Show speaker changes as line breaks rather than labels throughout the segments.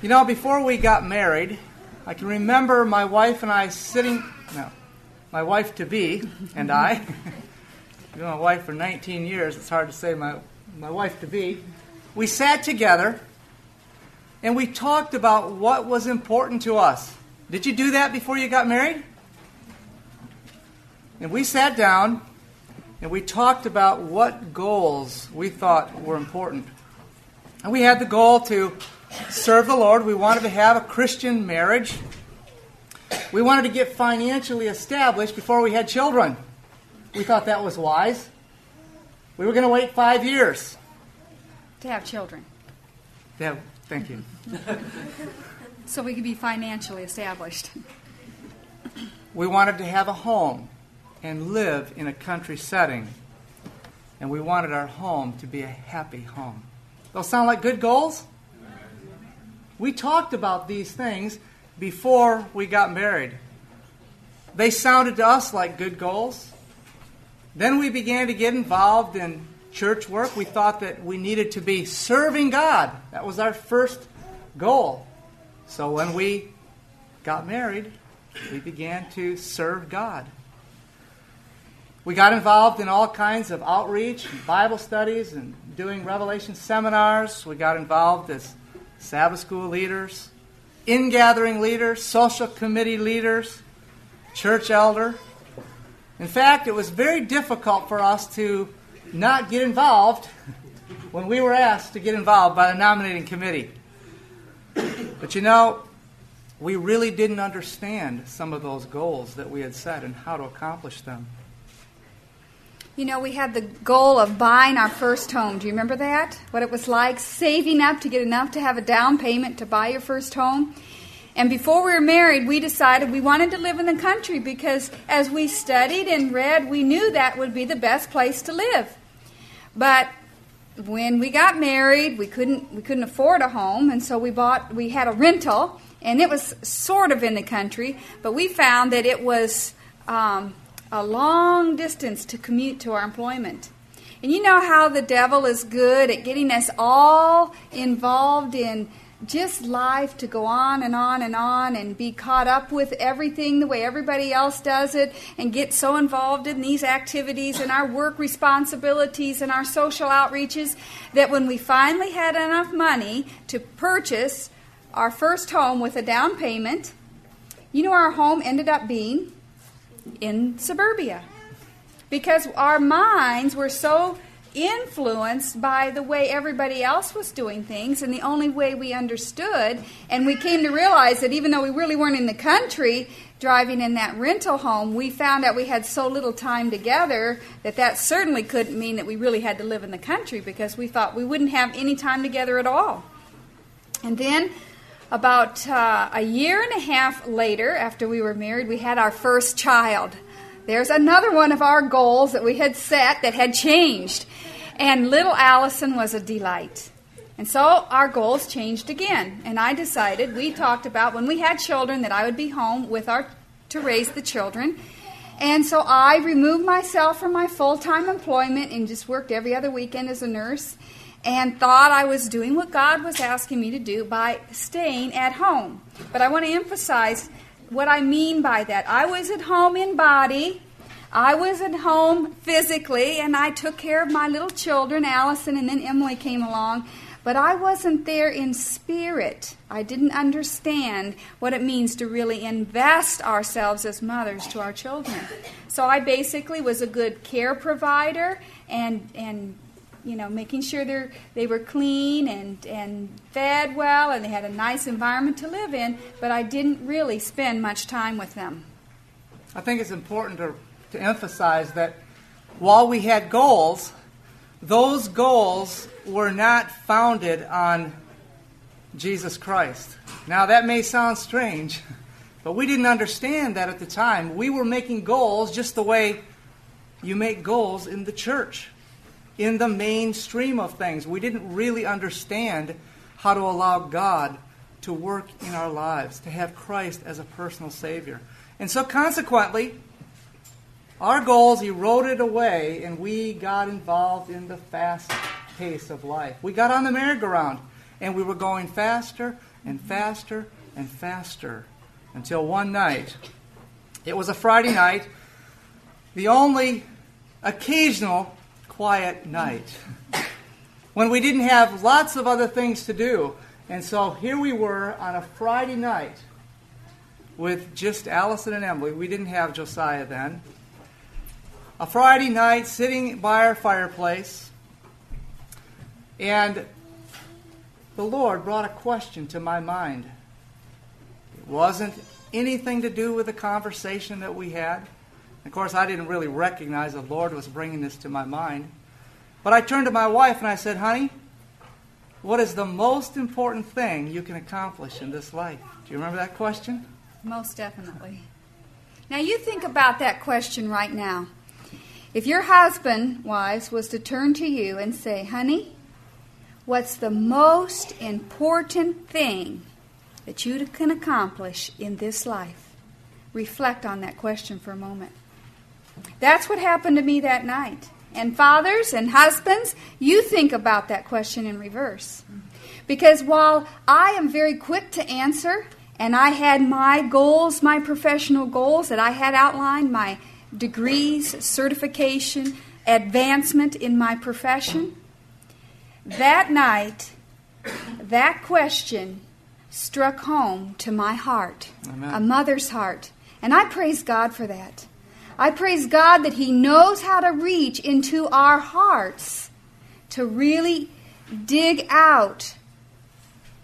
You know, before we got married, I can remember my wife and I sitting, no, my wife to be and I, been my wife for 19 years, it's hard to say my, my wife to be. We sat together and we talked about what was important to us. Did you do that before you got married? And we sat down and we talked about what goals we thought were important. And we had the goal to serve the Lord. We wanted to have a Christian marriage. We wanted to get financially established before we had children. We thought that was wise. We were going to wait five years.
To have children.
Yeah, thank you.
so we could be financially established.
We wanted to have a home and live in a country setting. And we wanted our home to be a happy home. Those sound like good goals? We talked about these things before we got married. They sounded to us like good goals. Then we began to get involved in church work. We thought that we needed to be serving God. That was our first goal. So when we got married, we began to serve God. We got involved in all kinds of outreach, Bible studies, and doing Revelation seminars. We got involved as Sabbath school leaders, Ingathering leaders, social committee leaders, church elder. In fact, it was very difficult for us to not get involved when we were asked to get involved by the nominating committee. But you know, we really didn't understand some of those goals that we had set and how to accomplish them.
You know, we had the goal of buying our first home. Do you remember that? What it was like saving up to get enough to have a down payment to buy your first home? And before we were married, we decided we wanted to live in the country because as we studied and read, we knew that would be the best place to live. But when we got married, we couldn't we couldn't afford a home, and so we bought we had a rental, and it was sort of in the country, but we found that it was um, a long distance to commute to our employment. And you know how the devil is good at getting us all involved in just life to go on and on and on and be caught up with everything the way everybody else does it and get so involved in these activities and our work responsibilities and our social outreaches that when we finally had enough money to purchase our first home with a down payment, you know our home ended up being? In suburbia. Because our minds were so influenced by the way everybody else was doing things and the only way we understood and we came to realize that even though we really weren't in the country driving in that rental home we found out we had so little time together that that certainly couldn't mean that we really had to live in the country because we thought we wouldn't have any time together at all. And then about uh, a year and a half later, after we were married, we had our first child. There's another one of our goals that we had set that had changed. And little Allison was a delight. And so our goals changed again. And I decided, we talked about when we had children that I would be home with our to raise the children. And so I removed myself from my full time employment and just worked every other weekend as a nurse and thought I was doing what God was asking me to do by staying at home. But I want to emphasize what I mean by that. I was at home in body, I was at home physically, and I took care of my little children, Allison, and then Emily came along. But I wasn't there in spirit. I didn't understand what it means to really invest ourselves as mothers to our children. So I basically was a good care provider and, and you know, making sure they they were clean and, and fed well and they had a nice environment to live in, but I didn't really spend much time with them.
I think it's important to, to emphasize that while we had goals, those goals were not founded on Jesus Christ. Now, that may sound strange, but we didn't understand that at the time. We were making goals just the way you make goals in the church in the mainstream of things. We didn't really understand how to allow God to work in our lives, to have Christ as a personal Savior. And so, consequently, our goals eroded away and we got involved in the fast pace of life. We got on the merry-go-round and we were going faster and faster and faster until one night, it was a Friday night, the only occasional quiet night, when we didn't have lots of other things to do. And so here we were on a Friday night with just Allison and Emily. We didn't have Josiah then. A Friday night sitting by our fireplace, and the Lord brought a question to my mind. It wasn't anything to do with the conversation that we had. Of course, I didn't really recognize the Lord was bringing this to my mind. But I turned to my wife and I said, Honey, what is the most important thing you can accomplish in this life? Do you remember that question?
Most definitely. Now, you think about that question right now. If your husband, wives, was to turn to you and say, Honey, what's the most important thing that you can accomplish in this life? Reflect on that question for a moment. That's what happened to me that night. And fathers and husbands, you think about that question in reverse. Because while I am very quick to answer, and I had my goals, my professional goals that I had outlined, my degrees, certification, advancement in my profession, that night, that question struck home to my heart,
Amen.
a mother's heart. And I praise God for that. I praise God that He knows how to reach into our hearts to really dig out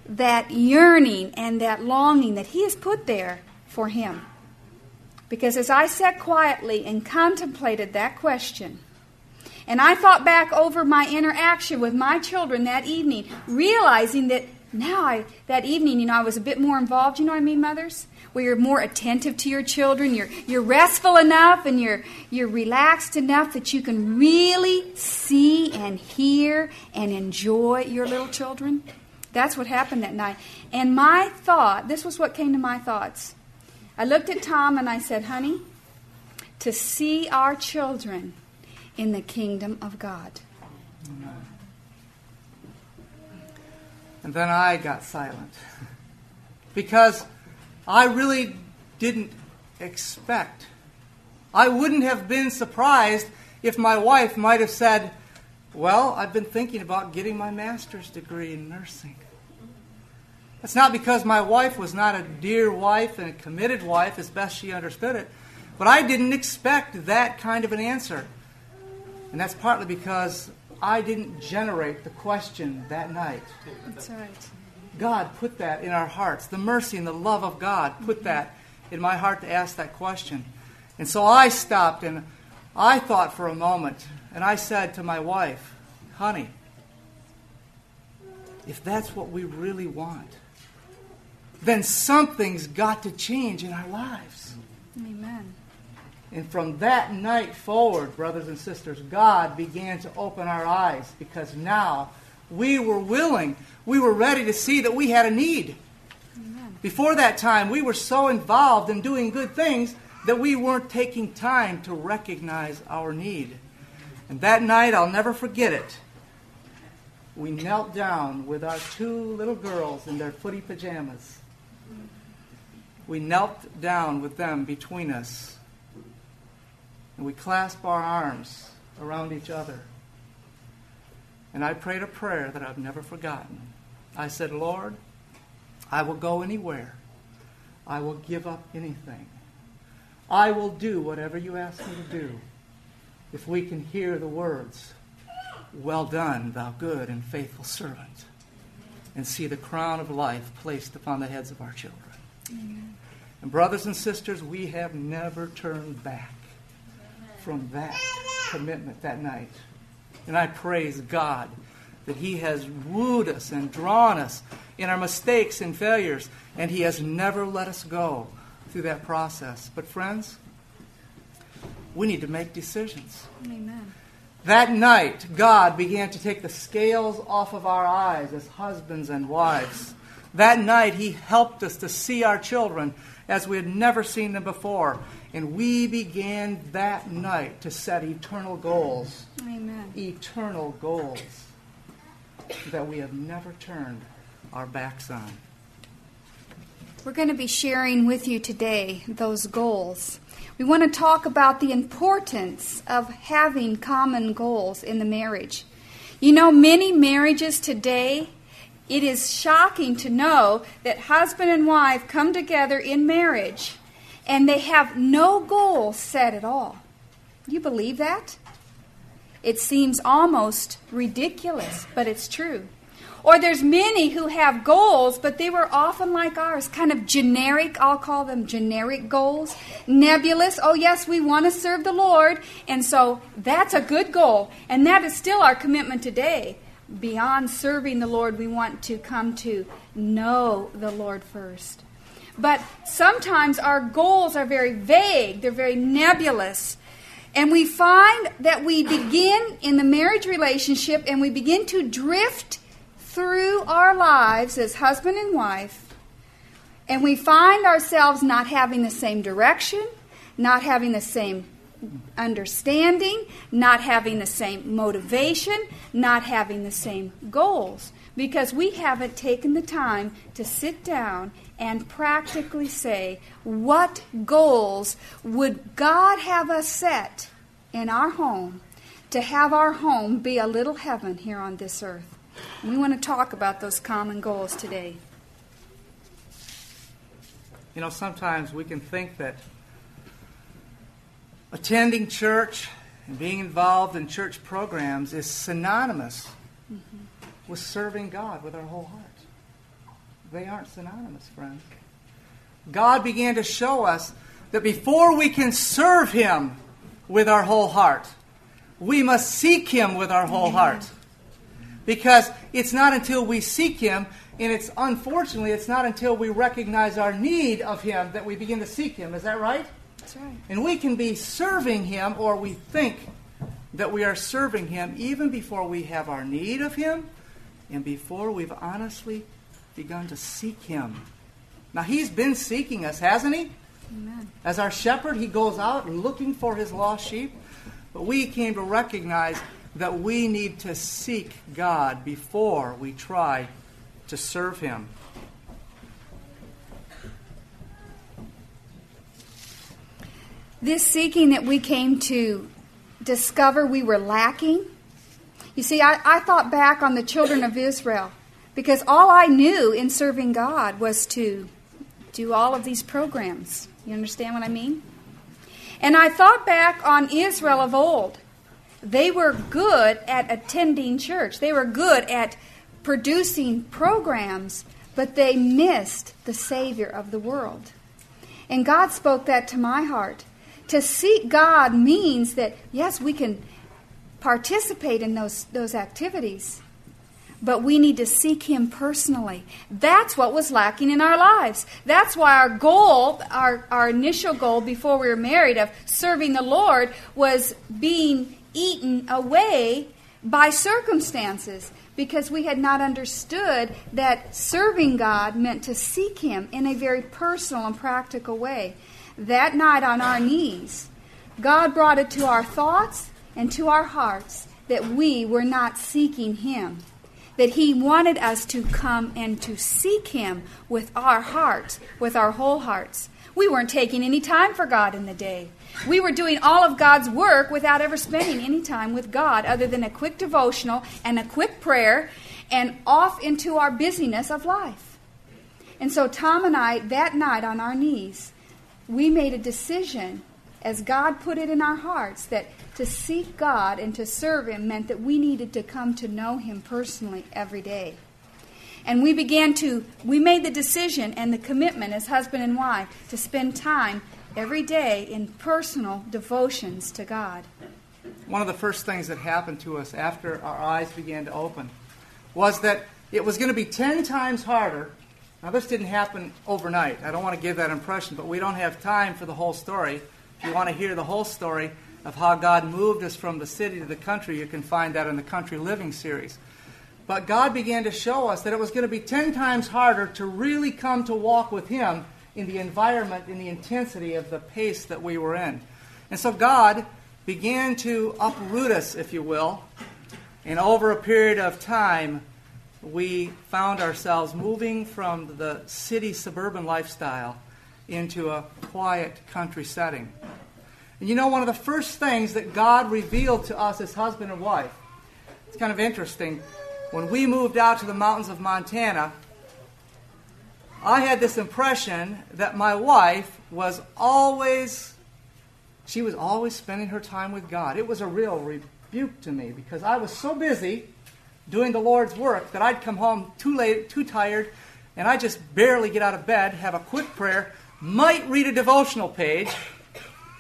that yearning and that longing that He has put there for Him. Because as I sat quietly and contemplated that question, and I thought back over my interaction with my children that evening, realizing that now I, that evening, you know, I was a bit more involved, you know what I mean, mothers? Where you're more attentive to your children, you're, you're restful enough and you're, you're relaxed enough that you can really see and hear and enjoy your little children. That's what happened that night. And my thought, this was what came to my thoughts. I looked at Tom and I said, honey, to see our children in the kingdom of God.
And then I got silent. because I really didn't expect. I wouldn't have been surprised if my wife might have said, Well, I've been thinking about getting my master's degree in nursing. That's not because my wife was not a dear wife and a committed wife as best she understood it, but I didn't expect that kind of an answer. And that's partly because I didn't generate the question that night.
That's right.
God put that in our hearts. The mercy and the love of God put mm-hmm. that in my heart to ask that question. And so I stopped and I thought for a moment and I said to my wife, honey, if that's what we really want, then something's got to change in our lives. And from that night forward, brothers and sisters, God began to open our eyes because now we were willing, we were ready to see that we had a need.
Amen.
Before that time, we were so involved in doing good things that we weren't taking time to recognize our need. And that night, I'll never forget it. We knelt down with our two little girls in their footy pajamas. We knelt down with them between us. And we clasp our arms around each other. And I prayed a prayer that I've never forgotten. I said, Lord, I will go anywhere. I will give up anything. I will do whatever you ask me to do if we can hear the words, Well done, thou good and faithful servant, and see the crown of life placed upon the heads of our children.
Amen.
And, brothers and sisters, we have never turned back from that commitment that night. And I praise God that He has wooed us and drawn us in our mistakes and failures, and He has never let us go through that process. But, friends, we need to make decisions.
Amen.
That night, God began to take the scales off of our eyes as husbands and wives. That night, He helped us to see our children as we had never seen them before. And we began that night to set eternal goals.
Amen.
Eternal goals that we have never turned our backs on.
We're going to be sharing with you today those goals. We want to talk about the importance of having common goals in the marriage. You know, many marriages today, it is shocking to know that husband and wife come together in marriage and they have no goal set at all. You believe that? It seems almost ridiculous, but it's true. Or there's many who have goals, but they were often like ours, kind of generic, I'll call them generic goals, nebulous. Oh, yes, we want to serve the Lord, and so that's a good goal. And that is still our commitment today. Beyond serving the Lord, we want to come to know the Lord first. But sometimes our goals are very vague, they're very nebulous. And we find that we begin in the marriage relationship and we begin to drift through our lives as husband and wife, and we find ourselves not having the same direction, not having the same understanding, not having the same motivation, not having the same goals, because we haven't taken the time to sit down and practically say, what goals would God have us set in our home to have our home be a little heaven here on this earth? We want to talk about those common goals today.
You know, sometimes we can think that attending church and being involved in church programs is synonymous mm-hmm. with serving God with our whole heart. They aren't synonymous, friends. God began to show us that before we can serve Him with our whole heart, we must seek Him with our whole heart. Because it's not until we seek Him, and it's unfortunately, it's not until we recognize our need of Him that we begin to seek Him. Is that right?
That's right.
And we can be serving Him, or we think that we are serving Him even before we have our need of Him and before we've honestly begun to seek Him. Now, He's been seeking us, hasn't He?
Amen.
As our shepherd, He goes out looking for His lost sheep. But we came to recognize that we need to seek God before we try to serve Him.
This seeking that we came to discover we were lacking. You see, I, I thought back on the children of Israel because all I knew in serving God was to do all of these programs. You understand what I mean? And I thought back on Israel of old they were good at attending church, they were good at producing programs, but they missed the Savior of the world. And God spoke that to my heart. To seek God means that, yes, we can participate in those, those activities, but we need to seek Him personally. That's what was lacking in our lives. That's why our goal, our, our initial goal before we were married of serving the Lord, was being eaten away by circumstances because we had not understood that serving God meant to seek Him in a very personal and practical way. That night on our knees, God brought it to our thoughts and to our hearts that we were not seeking Him. That He wanted us to come and to seek Him with our hearts, with our whole hearts. We weren't taking any time for God in the day. We were doing all of God's work without ever spending any time with God other than a quick devotional and a quick prayer and off into our busyness of life. And so, Tom and I, that night on our knees, we made a decision as God put it in our hearts that to seek God and to serve Him meant that we needed to come to know Him personally every day. And we began to, we made the decision and the commitment as husband and wife to spend time every day in personal devotions to God.
One of the first things that happened to us after our eyes began to open was that it was going to be 10 times harder. Now, this didn't happen overnight. I don't want to give that impression, but we don't have time for the whole story. If you want to hear the whole story of how God moved us from the city to the country, you can find that in the Country Living series. But God began to show us that it was going to be 10 times harder to really come to walk with Him in the environment, in the intensity of the pace that we were in. And so God began to uproot us, if you will, and over a period of time, we found ourselves moving from the city suburban lifestyle into a quiet country setting. And you know, one of the first things that God revealed to us as husband and wife, it's kind of interesting. When we moved out to the mountains of Montana, I had this impression that my wife was always, she was always spending her time with God. It was a real rebuke to me because I was so busy doing the Lord's work that I'd come home too late, too tired, and I just barely get out of bed, have a quick prayer, might read a devotional page.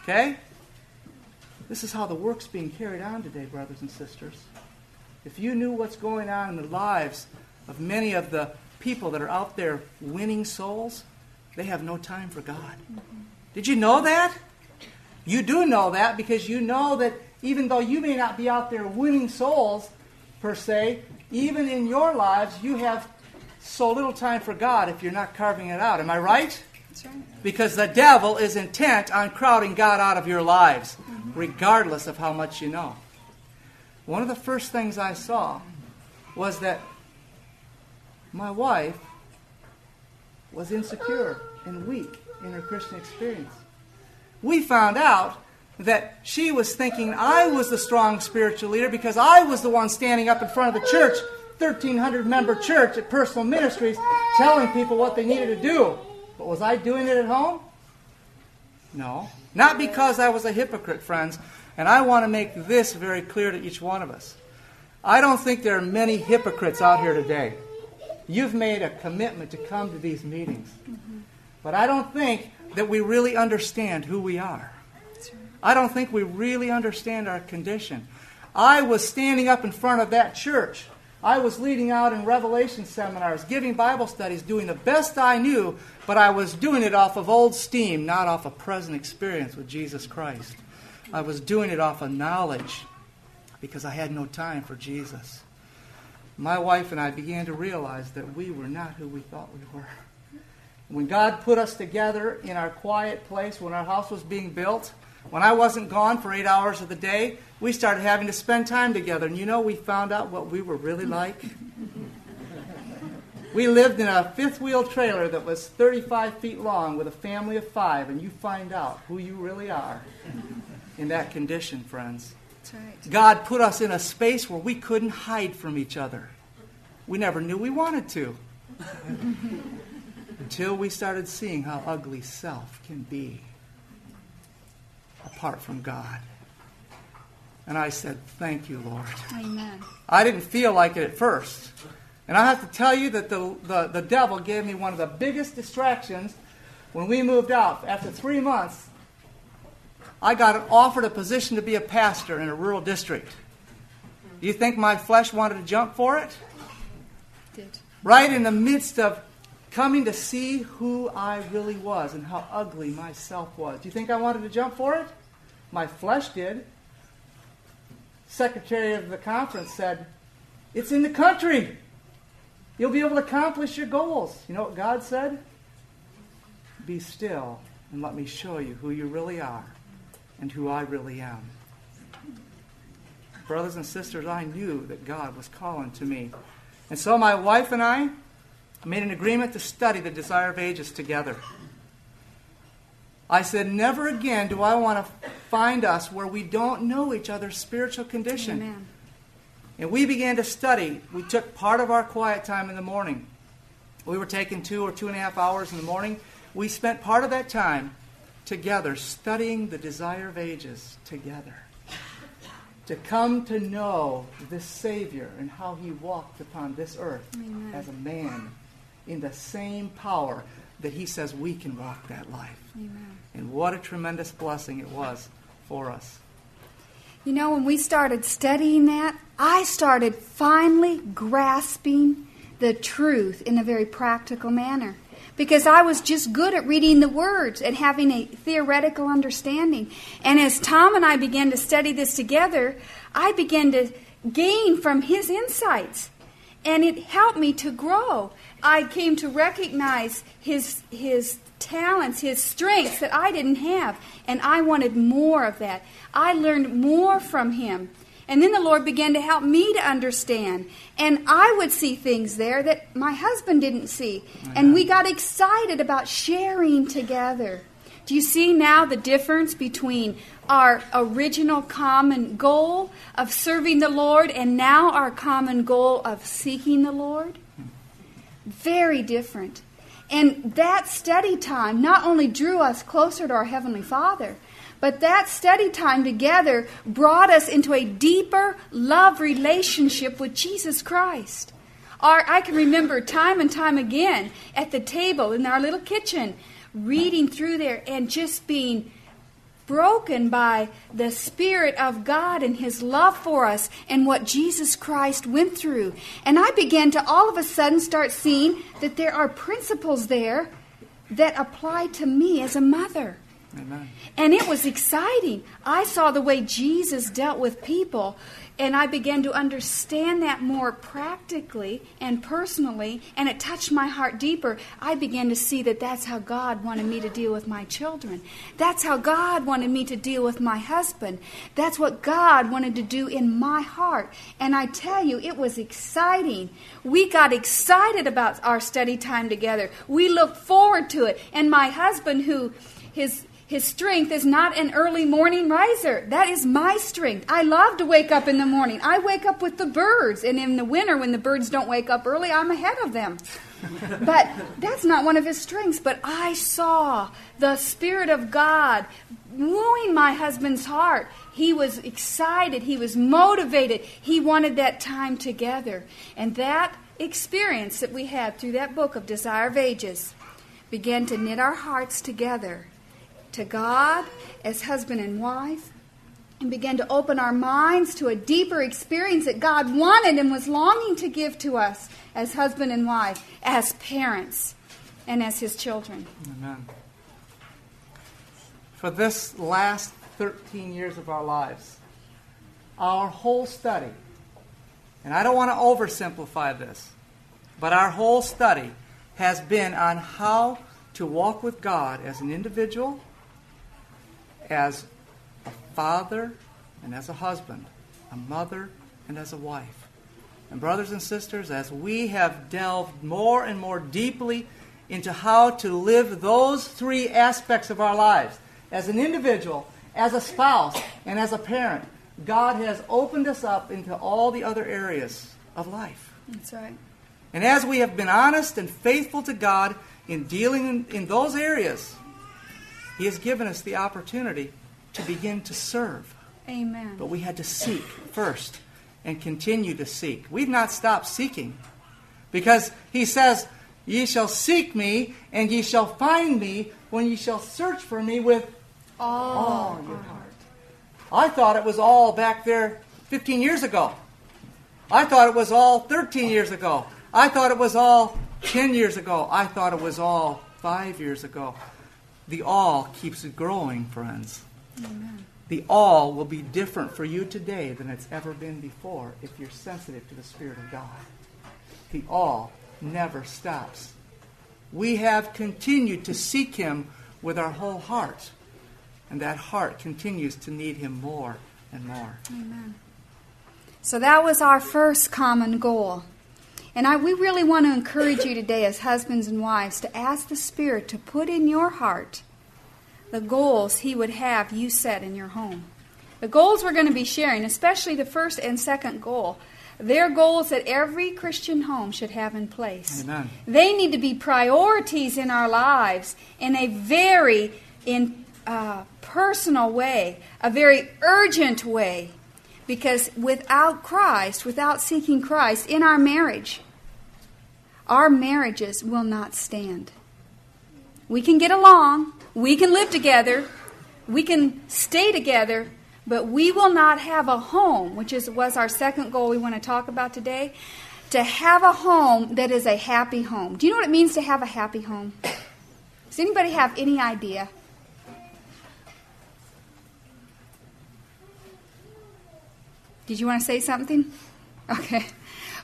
Okay? This is how the work's being carried on today, brothers and sisters. If you knew what's going on in the lives of many of the people that are out there winning souls, they have no time for God. Did you know that? You do know that because you know that even though you may not be out there winning souls per se, even in your lives, you have so little time for God if you're not carving it out. Am I right?
That's right.
Because the devil is intent on crowding God out of your lives, mm-hmm. regardless of how much you know. One of the first things I saw was that my wife was insecure and weak in her Christian experience. We found out that she was thinking I was the strong spiritual leader because I was the one standing up in front of the church, 1,300 member church at Personal Ministries, telling people what they needed to do. But was I doing it at home? No. Not because I was a hypocrite, friends. And I want to make this very clear to each one of us. I don't think there are many hypocrites out here today. You've made a commitment to come to these meetings. Mm-hmm. But I don't think that we really understand who we are. I don't think we really understand our condition. I was standing up in front of that church I was leading out in Revelation seminars, giving Bible studies, doing the best I knew, but I was doing it off of old steam, not off a of present experience with Jesus Christ. I was doing it off of knowledge because I had no time for Jesus. My wife and I began to realize that we were not who we thought we were. When God put us together in our quiet place, when our house was being built, when I wasn't gone for eight hours of the day, we started having to spend time together. And you know, we found out what we were really like. We lived in a fifth wheel trailer that was 35 feet long with a family of five, and you find out who you really are in that condition, friends.
Right.
God put us in a space where we couldn't hide from each other. We never knew we wanted to. Until we started seeing how ugly self can be apart from God. And I said, Thank you, Lord.
Amen.
I didn't feel like it at first. And I have to tell you that the, the, the devil gave me one of the biggest distractions when we moved out. After three months, I got offered a position to be a pastor in a rural district. Do you think my flesh wanted to jump for it?
Did.
Right in the midst of coming to see who I really was and how ugly myself was. Do you think I wanted to jump for it? My flesh did. Secretary of the conference said, It's in the country. You'll be able to accomplish your goals. You know what God said? Be still and let me show you who you really are and who I really am. Brothers and sisters, I knew that God was calling to me. And so my wife and I, made an agreement to study the Desire of Ages together. I said, Never again do I want to find us where we don't know each other's spiritual condition.
Amen.
And we began to study. We took part of our quiet time in the morning. We were taking two or two and a half hours in the morning. We spent part of that time together studying the desire of ages together. To come to know this Savior and how he walked upon this earth
Amen.
as a man in the same power that He says we can walk that life.
Amen.
And what a tremendous blessing it was for us.
You know, when we started studying that, I started finally grasping the truth in a very practical manner. Because I was just good at reading the words and having a theoretical understanding. And as Tom and I began to study this together, I began to gain from his insights. And it helped me to grow. I came to recognize his, his talents, his strengths that I didn't have, and I wanted more of that. I learned more from him. And then the Lord began to help me to understand. And I would see things there that my husband didn't see. And we got excited about sharing together. Do you see now the difference between our original common goal of serving the Lord and now our common goal of seeking the Lord? Hmm. Very different. And that study time not only drew us closer to our Heavenly Father, but that study time together brought us into a deeper love relationship with Jesus Christ. Our, I can remember time and time again at the table in our little kitchen, reading through there and just being broken by the Spirit of God and His love for us and what Jesus Christ went through. And I began to all of a sudden start seeing that there are principles there that apply to me as a mother. And it was exciting. I saw the way Jesus dealt with people, and I began to understand that more practically and personally, and it touched my heart deeper. I began to see that that's how God wanted me to deal with my children. That's how God wanted me to deal with my husband. That's what God wanted to do in my heart. And I tell you, it was exciting. We got excited about our study time together. We looked forward to it. And my husband, who his his strength is not an early morning riser. That is my strength. I love to wake up in the morning. I wake up with the birds, and in the winter, when the birds don't wake up early, I'm ahead of them. but that's not one of his strengths. But I saw the Spirit of God wooing my husband's heart. He was excited, he was motivated, he wanted that time together. And that experience that we had through that book of Desire of Ages began to knit our hearts together to God as husband and wife and began to open our minds to a deeper experience that God wanted and was longing to give to us as husband and wife, as parents, and as his children.
Amen. For this last 13 years of our lives, our whole study, and I don't want to oversimplify this, but our whole study has been on how to walk with God as an individual, as a father, and as a husband, a mother, and as a wife. And, brothers and sisters, as we have delved more and more deeply into how to live those three aspects of our lives as an individual, as a spouse, and as a parent, God has opened us up into all the other areas of life.
That's right.
And as we have been honest and faithful to God in dealing in, in those areas, He has given us the opportunity to begin to serve.
Amen.
But we had to seek first and continue to seek. We've not stopped seeking because He says, Ye shall seek me, and ye shall find me when ye shall search for me with all your heart. I thought it was all back there 15 years ago. I thought it was all 13 years ago. I thought it was all 10 years ago. I thought it was all five years ago. The all keeps growing, friends.
Amen.
The all will be different for you today than it's ever been before if you're sensitive to the Spirit of God. The all never stops. We have continued to seek Him with our whole heart, and that heart continues to need Him more and more.
Amen. So that was our first common goal. And I, we really want to encourage you today, as husbands and wives, to ask the Spirit to put in your heart the goals He would have you set in your home. The goals we're going to be sharing, especially the first and second goal, they're goals that every Christian home should have in place.
Amen.
They need to be priorities in our lives in a very in, uh, personal way, a very urgent way. Because without Christ, without seeking Christ in our marriage, our marriages will not stand. We can get along, we can live together, we can stay together, but we will not have a home, which is was our second goal we want to talk about today. To have a home that is a happy home. Do you know what it means to have a happy home? Does anybody have any idea? Did you want to say something? Okay.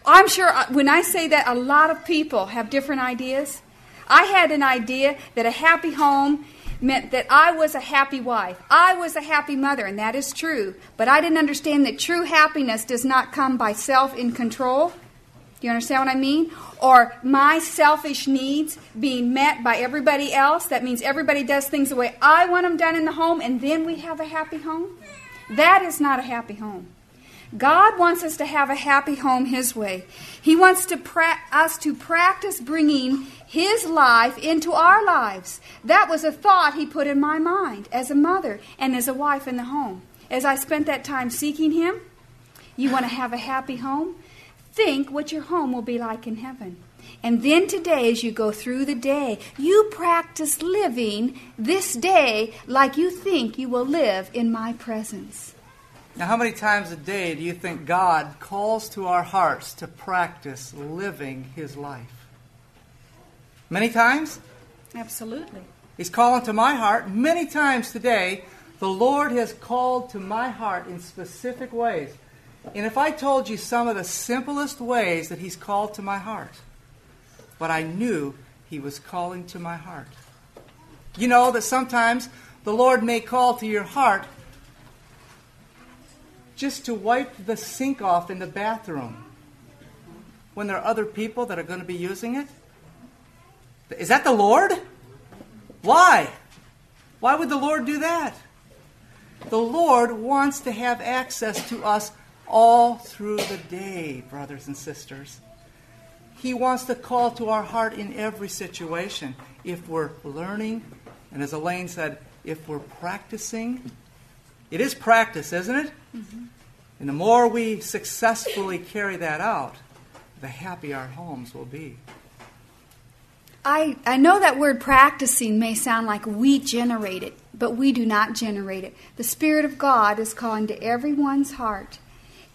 I'm sure uh, when I say that, a lot of people have different ideas. I had an idea that a happy home meant that I was a happy wife. I was a happy mother, and that is true. But I didn't understand that true happiness does not come by self in control. Do you understand what I mean? Or my selfish needs being met by everybody else. That means everybody does things the way I want them done in the home, and then we have a happy home. That is not a happy home. God wants us to have a happy home His way. He wants to pra- us to practice bringing His life into our lives. That was a thought He put in my mind as a mother and as a wife in the home. As I spent that time seeking Him, you want to have a happy home? Think what your home will be like in heaven. And then today, as you go through the day, you practice living this day like you think you will live in my presence.
Now, how many times a day do you think God calls to our hearts to practice living His life? Many times?
Absolutely.
He's calling to my heart many times today. The Lord has called to my heart in specific ways. And if I told you some of the simplest ways that He's called to my heart, but I knew He was calling to my heart. You know that sometimes the Lord may call to your heart just to wipe the sink off in the bathroom when there are other people that are going to be using it? Is that the Lord? Why? Why would the Lord do that? The Lord wants to have access to us all through the day, brothers and sisters. He wants to call to our heart in every situation. If we're learning, and as Alane said, if we're practicing, it is practice, isn't it? Mm-hmm. And the more we successfully carry that out, the happier our homes will be.
I, I know that word practicing may sound like we generate it, but we do not generate it. The Spirit of God is calling to everyone's heart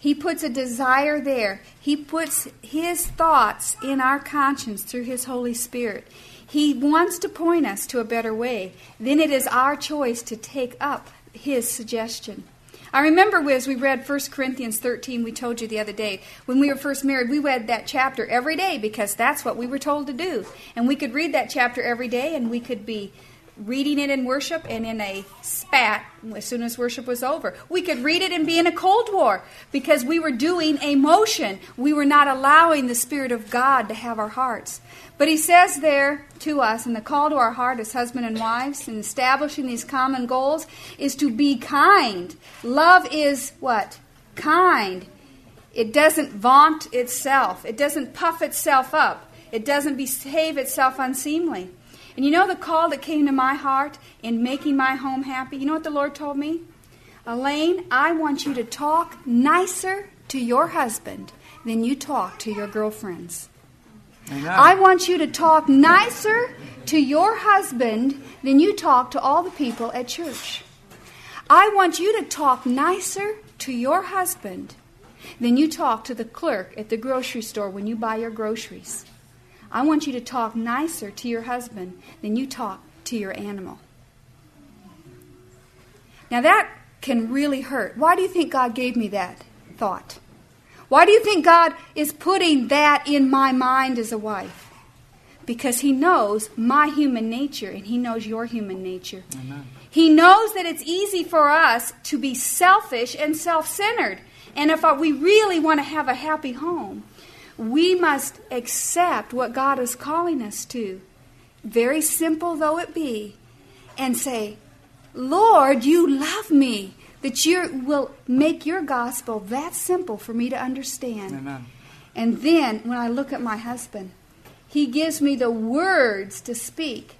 he puts a desire there. He puts His thoughts in our conscience through His Holy Spirit. He wants to point us to a better way. Then it is our choice to take up His suggestion. I remember as we read 1 Corinthians 13, we told you the other day, when we were first married, we read that chapter every day because that's what we were told to do. And we could read that chapter every day and we could be reading it in worship and in a spat as soon as worship was over. We could read it and be in a cold war because we were doing a motion. We were not allowing the Spirit of God to have our hearts. But he says there to us, and the call to our heart as husband and wives in establishing these common goals is to be kind. Love is what? Kind. It doesn't vaunt itself, it doesn't puff itself up, it doesn't behave itself unseemly. And you know the call that came to my heart in making my home happy? You know what the Lord told me? Alane, I want you to talk nicer to your husband than you talk to your girlfriends. I want you to talk nicer to your husband than you talk to all the people at church. I want you to talk nicer to your husband than you talk to the clerk at the grocery store when you buy your groceries. I want you to talk nicer to your husband than you talk to your animal. Now, that can really hurt. Why do you think God gave me that thought? Why do you think God is putting that in my mind as a wife? Because He knows my human nature and He knows your human nature. Amen. He knows that it's easy for us to be selfish and self centered. And if we really want to have a happy home, we must accept what God is calling us to, very simple though it be, and say, Lord, you love me. That you will make your gospel that simple for me to understand.
Amen.
And then when I look at my husband, he gives me the words to speak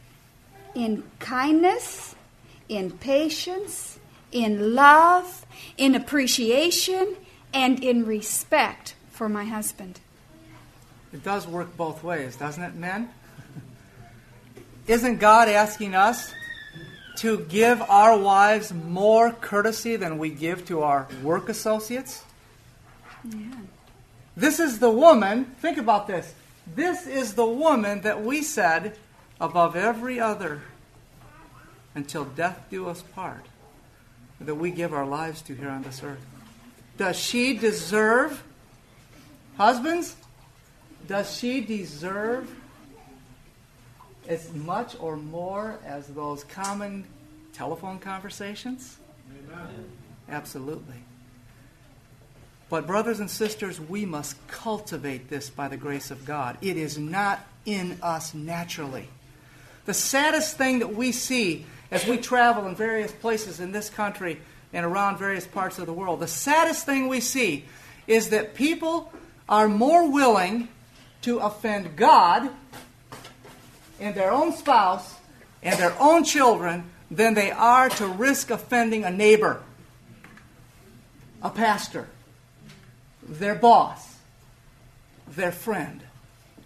in kindness, in patience, in love, in appreciation, and in respect for my husband.
It does work both ways, doesn't it, men? Isn't God asking us to give our wives more courtesy than we give to our work associates? Yeah. This is the woman, think about this. This is the woman that we said above every other until death do us part, that we give our lives to here on this earth. Does she deserve, husbands, does she deserve as much or more as those common telephone conversations? Amen. Absolutely. But, brothers and sisters, we must cultivate this by the grace of God. It is not in us naturally. The saddest thing that we see as we travel in various places in this country and around various parts of the world, the saddest thing we see is that people are more willing to offend God and their own spouse and their own children than they are to risk offending a neighbor, a pastor, their boss, their friend.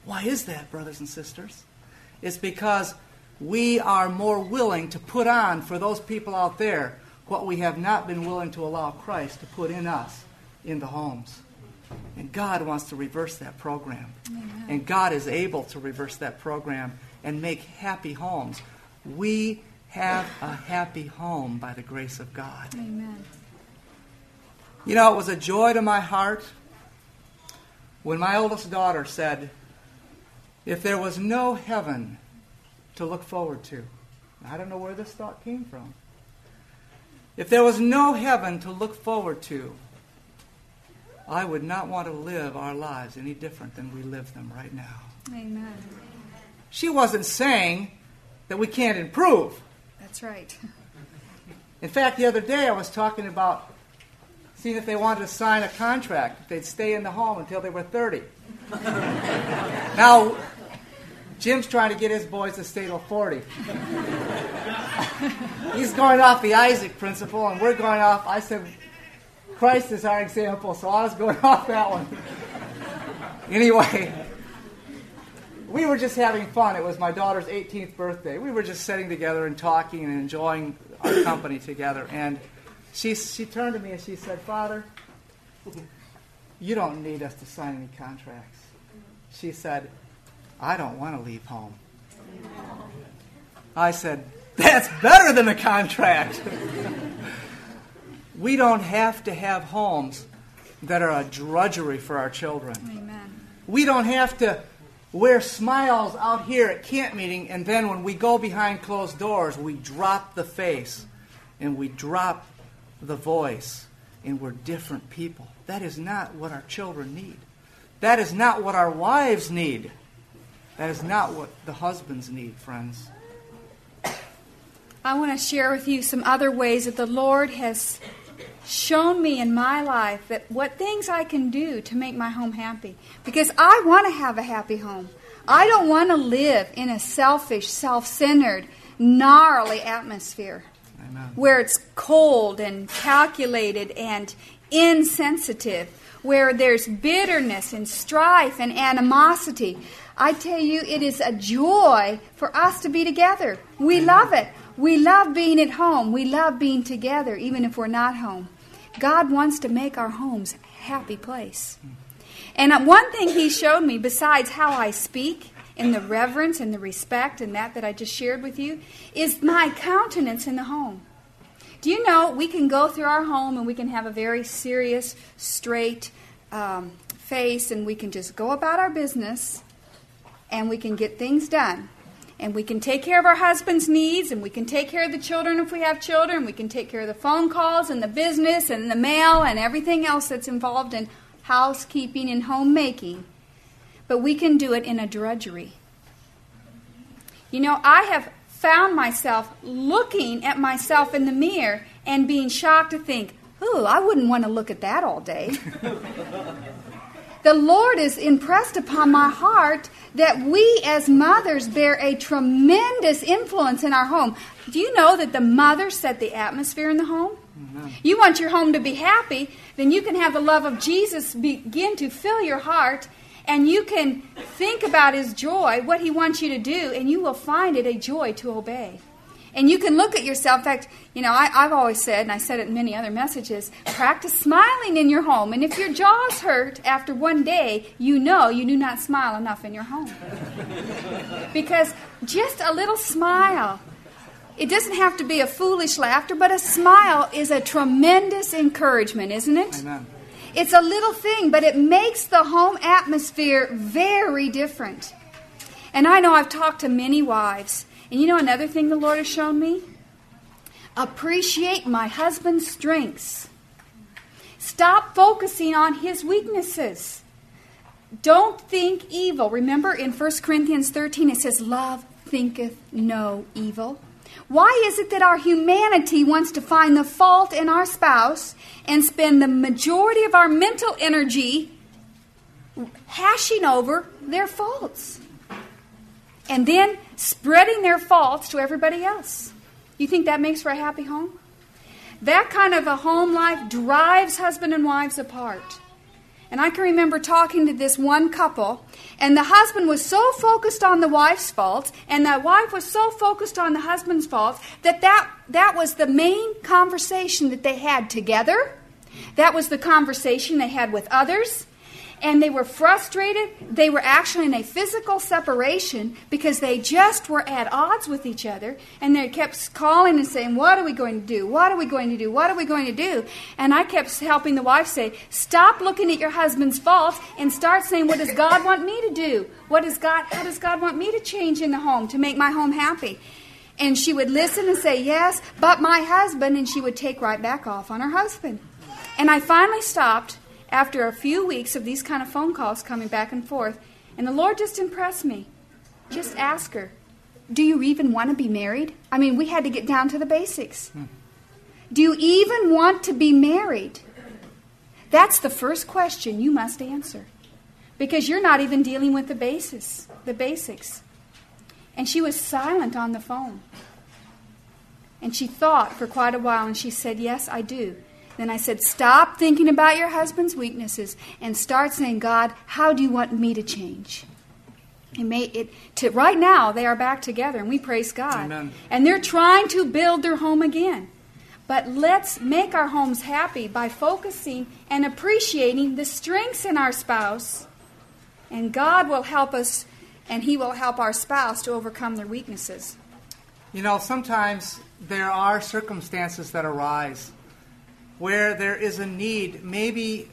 Why is that, brothers and sisters? It's because we are more willing to put on for those people out there what we have not been willing to allow Christ to put in us in the homes. And God wants to reverse that program. Amen. And God is able to reverse that program and make happy homes. We have a happy home by the grace of God.
Amen.
You know, it was a joy to my heart when my oldest daughter said, If there was no heaven to look forward to, I don't know where this thought came from. If there was no heaven to look forward to, I would not want to live our lives any different than we live them right now.
Amen.
She wasn't saying that we can't improve.
That's right.
In fact, the other day I was talking about seeing if they wanted to sign a contract, if they'd stay in the home until they were 30. now, Jim's trying to get his boys to stay till 40. He's going off the Isaac principle, and we're going off. I said, Christ is our example, so I was going off that one. anyway, we were just having fun. It was my daughter's 18th birthday. We were just sitting together and talking and enjoying our company together. And she, she turned to me and she said, Father, you don't need us to sign any contracts. She said, I don't want to leave home. I said, That's better than a contract. we don't have to have homes that are a drudgery for our children.
Amen.
We don't have to wear smiles out here at camp meeting, and then when we go behind closed doors, we drop the face and we drop the voice, and we're different people. That is not what our children need. That is not what our wives need. That is not what the husbands need, friends.
I want to share with you some other ways that the Lord has shown me in my life that what things I can do to make my home happy. Because I want to have a happy home. I don't want to live in a selfish, self centered, gnarly atmosphere Amen. where it's cold and calculated and insensitive, where there's bitterness and strife and animosity. I tell you, it is a joy for us to be together. We love it. We love being at home. We love being together, even if we're not home. God wants to make our homes a happy place. And one thing He showed me, besides how I speak, and the reverence and the respect and that that I just shared with you, is my countenance in the home. Do you know we can go through our home and we can have a very serious, straight um, face and we can just go about our business and we can get things done. And we can take care of our husband's needs, and we can take care of the children if we have children. We can take care of the phone calls and the business and the mail and everything else that's involved in housekeeping and homemaking. But we can do it in a drudgery. You know, I have found myself looking at myself in the mirror and being shocked to think, ooh, I wouldn't want to look at that all day. the Lord is impressed upon my heart that we as mothers bear a tremendous influence in our home. Do you know that the mothers set the atmosphere in the home? Mm-hmm. You want your home to be happy, then you can have the love of Jesus begin to fill your heart and you can think about his joy, what he wants you to do, and you will find it a joy to obey. And you can look at yourself. In fact, you know, I, have always said, and I said it in many other messages, practice smiling in your home. And if your jaw's hurt after one day, you know you do not smile enough in your home. because just a little smile, it doesn't have to be a foolish laughter, but a smile is a tremendous encouragement, isn't it?
Amen.
It's a little thing, but it makes the home atmosphere very different. And I know I've talked to many wives. And you know another thing the Lord has shown me? Appreciate my husband's strengths. Stop focusing on his weaknesses. Don't think evil. Remember in 1 Corinthians 13 it says, Love thinketh no evil. Why is it that our humanity wants to find the fault in our spouse and spend the majority of our mental energy hashing over their faults? And then spreading their faults to everybody else. You think that makes for a happy home? That kind of a home life drives husband and wives apart. And I can remember talking to this one couple, and the husband was so focused on the wife's fault, and the wife was so focused on the husband's fault, that that, that was the main conversation that they had together. That was the conversation they had with others and they were frustrated. They were actually in a physical separation because they just were at odds with each other. And they kept calling and saying, What are we going to do? What are we going to do? What are we going to do? And I kept helping the wife say, Stop looking at your husband's faults and start saying, What does God want me to do? What does God, how does God want me to change in the home to make my home happy? And she would listen and say, Yes, but my husband. And she would take right back off on her husband. And I finally stopped after a few weeks of these kind of phone calls coming back and forth. And the Lord just impressed me. Just ask her, Do you even want to be married? I mean, we had to get down to the basics. Hmm. Do you even want to be married? That's the first question you must answer. Because you're not even dealing with the basis, the basics. And she was silent on the phone. And she thought for quite a while and she said, Yes, I do. Then I said, Stop thinking about your husband's weaknesses and start saying, God, how do you want me to change? It may, it, to, right now, they are back together, and we praise God.
Amen.
And they're trying to build their home again. But let's make our homes happy by focusing and appreciating the strengths in our spouse. And God will help us, and He will help our spouse to overcome their weaknesses.
You know, sometimes there are circumstances that arise where there is a need, maybe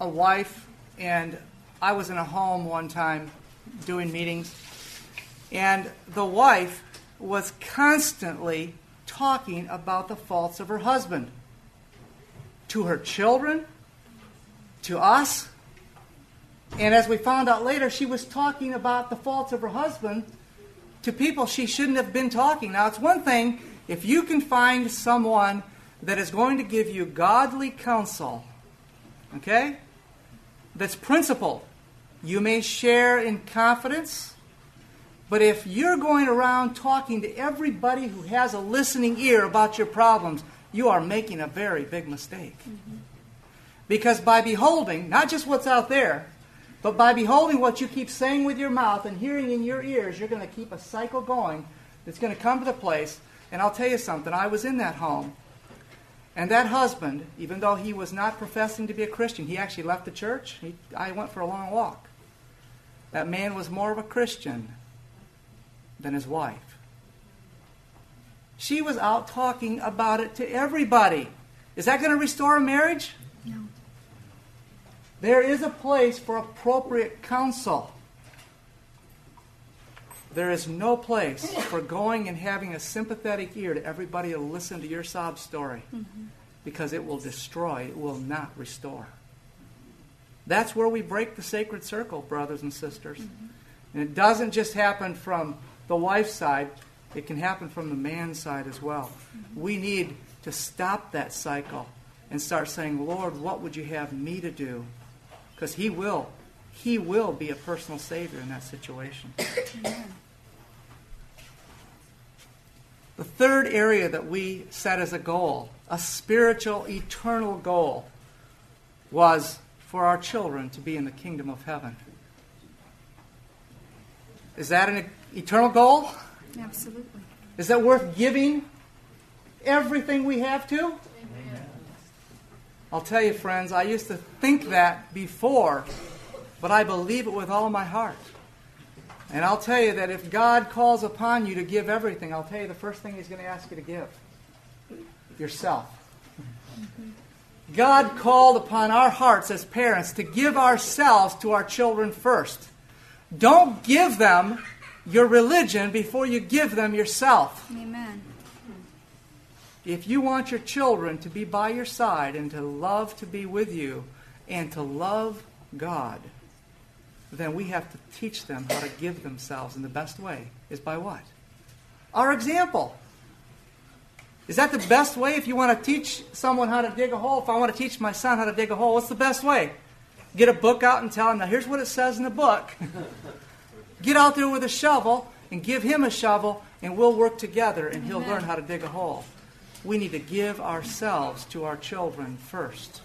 a wife, and I was in a home one time doing meetings, and the wife was constantly talking about the faults of her husband to her children, to us. And as we found out later, she was talking about the faults of her husband to people she shouldn't have been talking. Now, it's one thing if you can find someone that is going to give you godly counsel, okay? That's principled. You may share in confidence, but if you're going around talking to everybody who has a listening ear about your problems, you are making a very big mistake. Mm-hmm. Because by beholding, not just what's out there, but by beholding what you keep saying with your mouth and hearing in your ears, you're going to keep a cycle going that's going to come to the place. And I'll tell you something, I was in that home and that husband, even though he was not professing to be a Christian, he actually left the church. He, I went for a long walk. That man was more of a Christian than his wife. She was out talking about it to everybody. Is that going to restore a marriage?
No.
There is a place for appropriate counsel. There is no place for going and having a sympathetic ear to everybody to listen to your sob story mm-hmm. because it will destroy, it will not restore. That's where we break the sacred circle, brothers and sisters. Mm-hmm. And it doesn't just happen from the wife's side, it can happen from the man's side as well. Mm-hmm. We need to stop that cycle and start saying, Lord, what would you have me to do? Because He will he will be a personal Savior in that situation. The third area that we set as a goal, a spiritual, eternal goal, was for our children to be in the kingdom of heaven. Is that an eternal goal?
Absolutely.
Is that worth giving everything we have to? Amen. I'll tell you, friends, I used to think that before but I believe it with all my heart. And I'll tell you that if God calls upon you to give everything, I'll tell you the first thing He's going to ask you to give yourself. God called upon our hearts as parents to give ourselves to our children first. Don't give them your religion before you give them yourself.
Amen.
If you want your children to be by your side and to love to be with you and to love God, then we have to teach them how to give themselves. in the best way is by what? Our example. Is that the best way if you want to teach someone how to dig a hole? If I want to teach my son how to dig a hole, what's the best way? Get a book out and tell him, now here's what it says in the book. Get out there with a shovel and give him a shovel, and we'll work together, and he'll
Amen.
learn how to dig a hole. We need to give ourselves to our children first.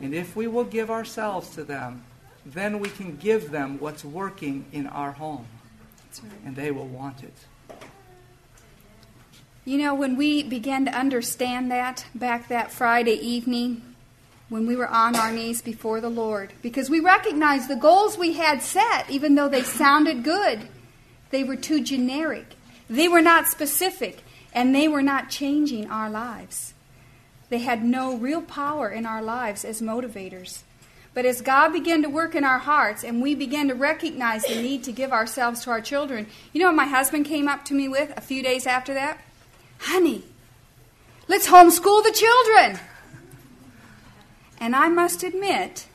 And if we will give ourselves to them, then we can give them what's working in our home,
right.
and they will want it.
You know, when we began to understand that back that Friday evening, when we were on our knees before the Lord, because we recognized the goals we had set, even though they sounded good, they were too generic. They were not specific, and they were not changing our lives. They had no real power in our lives as motivators. But as God began to work in our hearts and we began to recognize the need to give ourselves to our children, you know what my husband came up to me with a few days after that? Honey, let's homeschool the children. And I must admit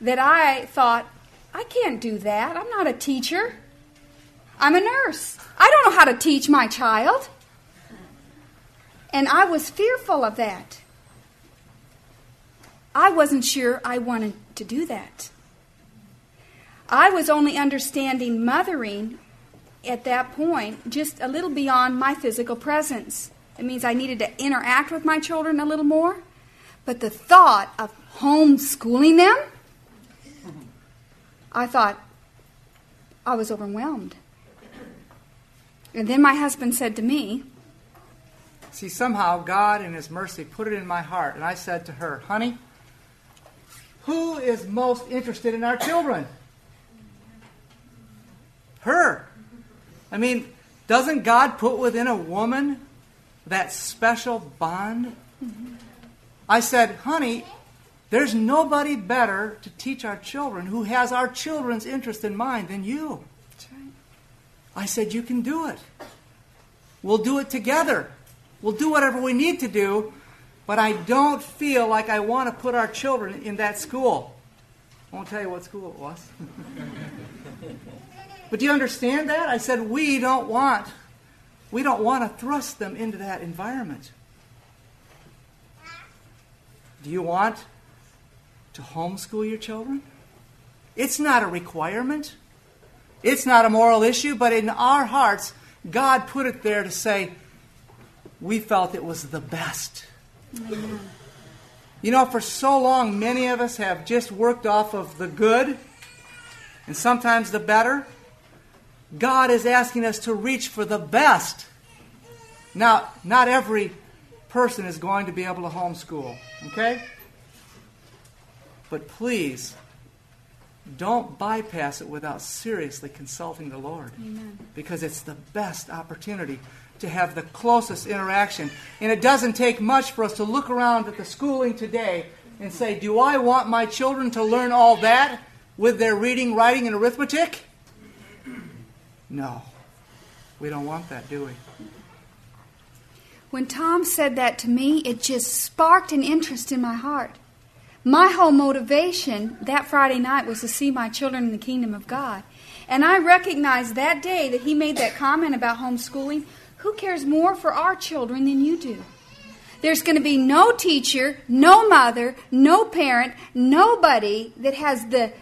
that I thought, I can't do that. I'm not a teacher. I'm a nurse. I don't know how to teach my child. And I was fearful of that. I wasn't sure I wanted to do that. I was only understanding mothering at that point just a little beyond my physical presence. It means I needed to interact with my children a little more. But the thought of homeschooling them, I thought I was overwhelmed. And then my husband said to me,
See, somehow God in His mercy put it in my heart, and I said to her, Honey, who is most interested in our children? Her. I mean, doesn't God put within a woman that special bond? I said, Honey, there's nobody better to teach our children who has our children's interest in mind than you. I said, You can do it. We'll do it together. We'll do whatever we need to do, but I don't feel like I want to put our children in that school. I won't tell you what school it was. but do you understand that? I said, We don't want. We don't want to thrust them into that environment. Do you want to homeschool your children? It's not a requirement. It's not a moral issue, but in our hearts, God put it there to say, we felt it was the best. You know, for so long, many of us have just worked off of the good and sometimes the better. God is asking us to reach for the best. Now, not every person is going to be able to homeschool, okay? But please, don't bypass it without seriously consulting the Lord.
Amen.
Because it's the best opportunity to have the closest interaction. And it doesn't take much for us to look around at the schooling today and say, Do I want my children to learn all that with their reading, writing, and arithmetic? No. We don't want that, do we?
When Tom said that to me, it just sparked an interest in my heart. My whole motivation that Friday night was to see my children in the kingdom of God. And I recognized that day that he made that comment about homeschooling. Who cares more for our children than you do? There's going to be no teacher, no mother, no parent, nobody that has the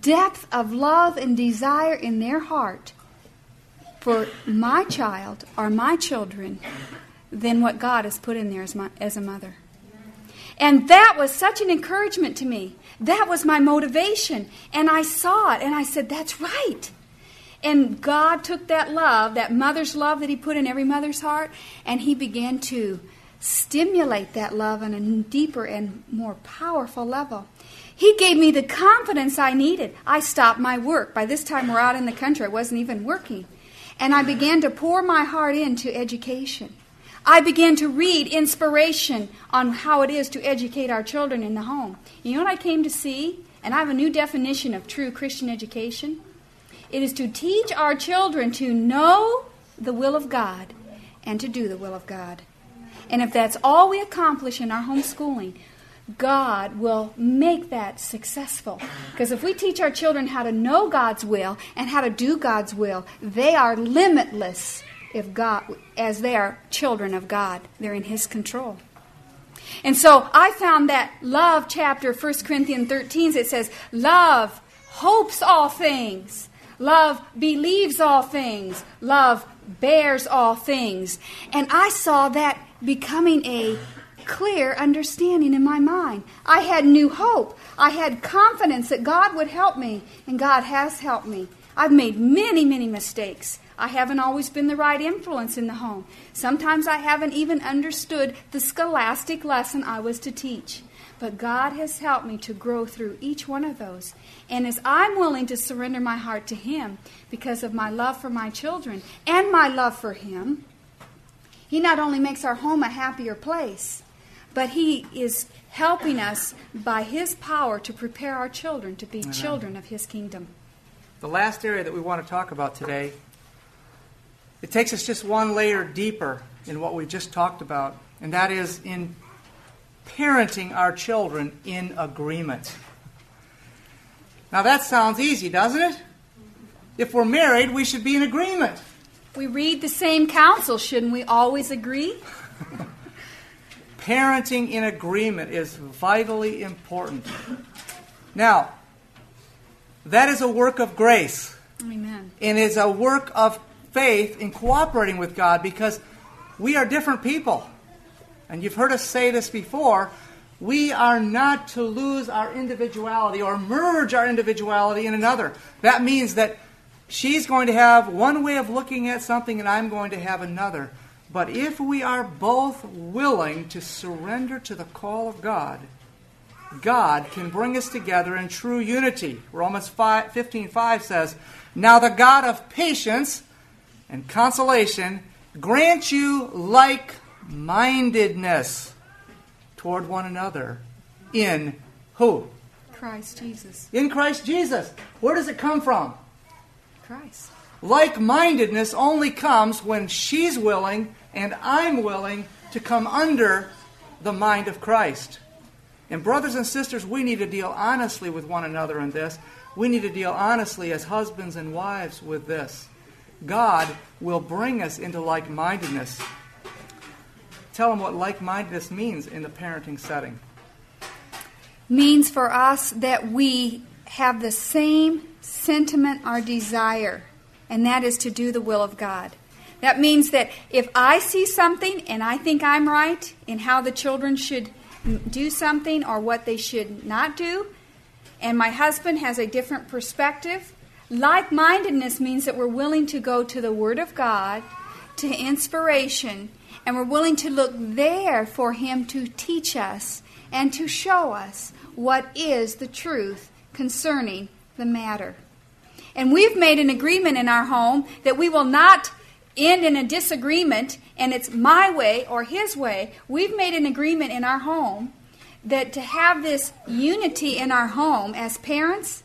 depth of love and desire in their heart for my child or my children than what God has put in there as, my, as a mother. And that was such an encouragement to me. That was my motivation. And I saw it and I said, that's right. And God took that love, that mother's love that He put in every mother's heart, and He began to stimulate that love on a deeper and more powerful level. He gave me the confidence I needed. I stopped my work. By this time, we're out in the country. I wasn't even working. And I began to pour my heart into education. I began to read inspiration on how it is to educate our children in the home. You know what I came to see? And I have a new definition of true Christian education. It is to teach our children to know the will of God and to do the will of God. And if that's all we accomplish in our homeschooling, God will make that successful. Because if we teach our children how to know God's will and how to do God's will, they are limitless if God as they are children of God. They're in his control. And so I found that love chapter 1 Corinthians 13 it says love hopes all things. Love believes all things. Love bears all things. And I saw that becoming a clear understanding in my mind. I had new hope. I had confidence that God would help me, and God has helped me. I've made many, many mistakes. I haven't always been the right influence in the home. Sometimes I haven't even understood the scholastic lesson I was to teach. But God has helped me to grow through each one of those. And as I'm willing to surrender my heart to Him because of my love for my children and my love for Him, He not only makes our home a happier place, but He is helping us by His power to prepare our children to be Amen. children of His kingdom.
The last area that we want to talk about today, it takes us just one layer deeper in what we just talked about, and that is in parenting our children in agreement. Now that sounds easy, doesn't it? If we're married, we should be in agreement.
We read the same counsel, shouldn't we always agree?
Parenting in agreement is vitally important. Now, that is a work of grace.
Amen.
And it's a work of faith in cooperating with God because we are different people and you've heard us say this before, we are not to lose our individuality or merge our individuality in another. That means that she's going to have one way of looking at something and I'm going to have another. But if we are both willing to surrender to the call of God, God can bring us together in true unity. Romans 15 5 says, Now the God of patience and consolation grant you like mindedness toward one another in who?
Christ Jesus.
In Christ Jesus. Where does it come from?
Christ.
Like mindedness only comes when she's willing and I'm willing to come under the mind of Christ. And, brothers and sisters, we need to deal honestly with one another in this. We need to deal honestly as husbands and wives with this. God will bring us into like mindedness tell them what like mindedness means in the parenting setting.
Means for us that we have the same sentiment or desire, and that is to do the will of God. That means that if I see something and I think I'm right in how the children should do something or what they should not do, and my husband has a different perspective, like mindedness means that we're willing to go to the Word of God, to inspiration, and we're willing to look there for Him to teach us and to show us what is the truth concerning the matter. And we've made an agreement in our home that we will not end in a disagreement and it's my way or his way. We've made an agreement in our home that to have this unity in our home as parents,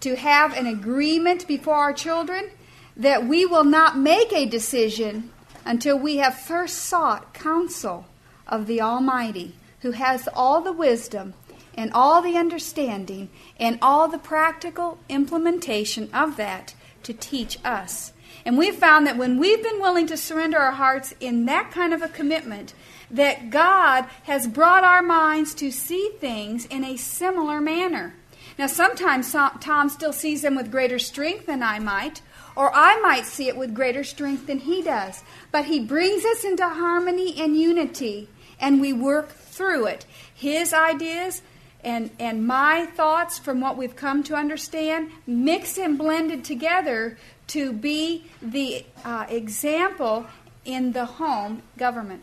to have an agreement before our children, that we will not make a decision until we have first sought counsel of the Almighty, who has all the wisdom and all the understanding and all the practical implementation of that to teach us. And we've found that when we've been willing to surrender our hearts in that kind of a commitment, that God has brought our minds to see things in a similar manner. Now, sometimes Tom still sees them with greater strength than I might, or I might see it with greater strength than he does. But he brings us into harmony and unity, and we work through it. His ideas and, and my thoughts from what we've come to understand mixed and blended together to be the uh, example in the home government.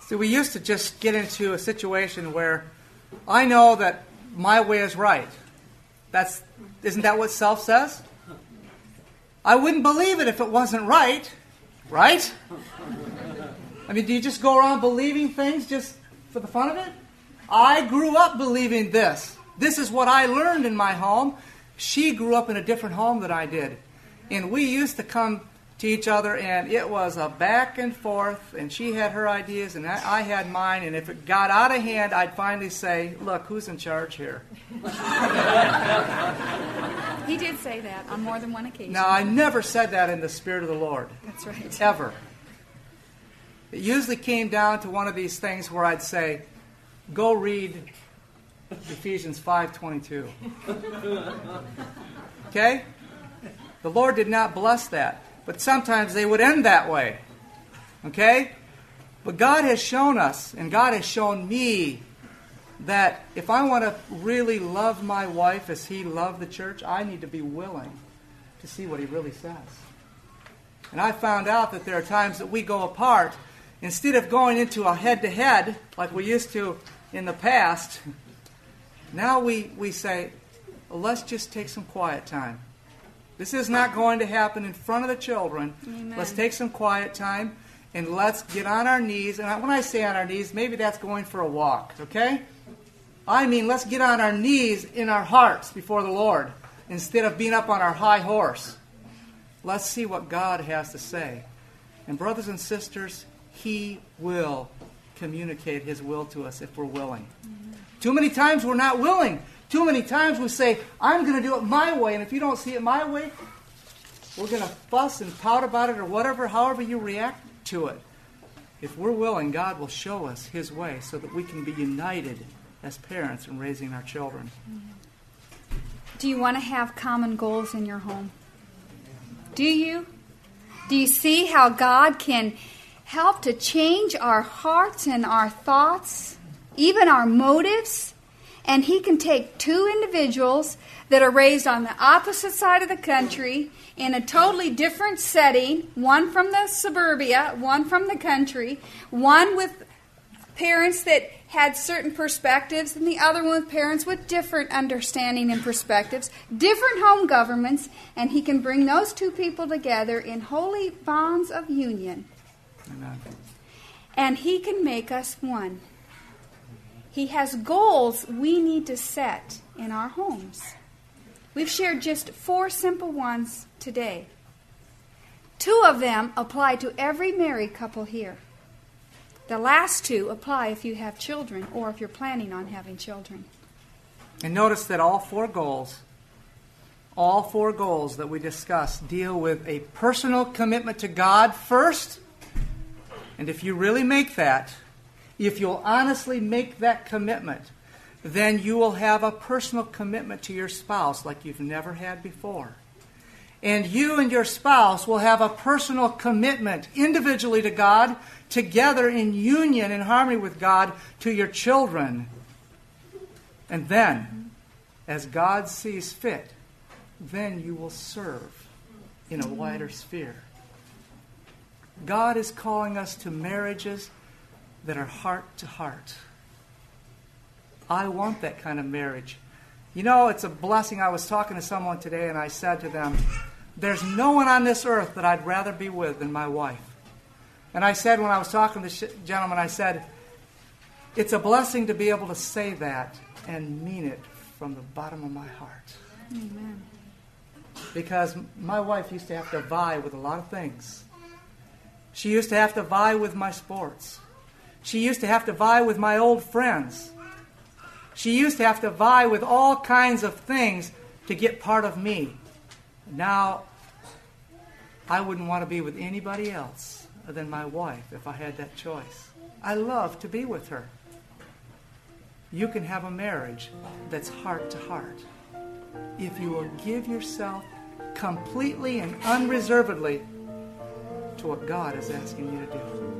See, we used to just get into a situation where I know that my way is right. That's isn't that what self says? I wouldn't believe it if it wasn't right, right? I mean, do you just go around believing things just for the fun of it? I grew up believing this. This is what I learned in my home. She grew up in a different home than I did. And we used to come to each other, and it was a back and forth, and she had her ideas, and I, I had mine, and if it got out of hand, I'd finally say, Look, who's in charge here?
He did say that on more than one occasion.
Now, I never said that in the Spirit of the Lord.
That's right.
Ever. It usually came down to one of these things where I'd say, Go read Ephesians 5.22. Okay? The Lord did not bless that. But sometimes they would end that way. Okay? But God has shown us, and God has shown me, that if I want to really love my wife as He loved the church, I need to be willing to see what He really says. And I found out that there are times that we go apart. Instead of going into a head to head like we used to in the past, now we, we say, let's just take some quiet time. This is not going to happen in front of the children.
Amen.
Let's take some quiet time and let's get on our knees. And when I say on our knees, maybe that's going for a walk, okay? I mean, let's get on our knees in our hearts before the Lord instead of being up on our high horse. Let's see what God has to say. And, brothers and sisters, He will communicate His will to us if we're willing. Too many times we're not willing. Too many times we say, I'm going to do it my way, and if you don't see it my way, we're going to fuss and pout about it or whatever, however you react to it. If we're willing, God will show us His way so that we can be united as parents in raising our children.
Do you want to have common goals in your home? Do you? Do you see how God can help to change our hearts and our thoughts, even our motives? And He can take two individuals that are raised on the opposite side of the country in a totally different setting one from the suburbia, one from the country, one with parents that had certain perspectives and the other one with parents with different understanding and perspectives, different home governments, and he can bring those two people together in holy bonds of union.
Amen.
And he can make us one. He has goals we need to set in our homes. We've shared just four simple ones today. Two of them apply to every married couple here. The last two apply if you have children or if you're planning on having children.
And notice that all four goals, all four goals that we discussed, deal with a personal commitment to God first. And if you really make that, if you'll honestly make that commitment, then you will have a personal commitment to your spouse like you've never had before. And you and your spouse will have a personal commitment individually to God, together in union and harmony with God to your children. And then, as God sees fit, then you will serve in a wider sphere. God is calling us to marriages that are heart to heart. I want that kind of marriage. You know, it's a blessing. I was talking to someone today and I said to them, There's no one on this earth that I'd rather be with than my wife. And I said, when I was talking to this gentleman, I said, It's a blessing to be able to say that and mean it from the bottom of my heart.
Amen.
Because my wife used to have to vie with a lot of things. She used to have to vie with my sports. She used to have to vie with my old friends. She used to have to vie with all kinds of things to get part of me. Now, I wouldn't want to be with anybody else than my wife if I had that choice. I love to be with her. You can have a marriage that's heart to heart if you will give yourself completely and unreservedly to what God is asking you to do.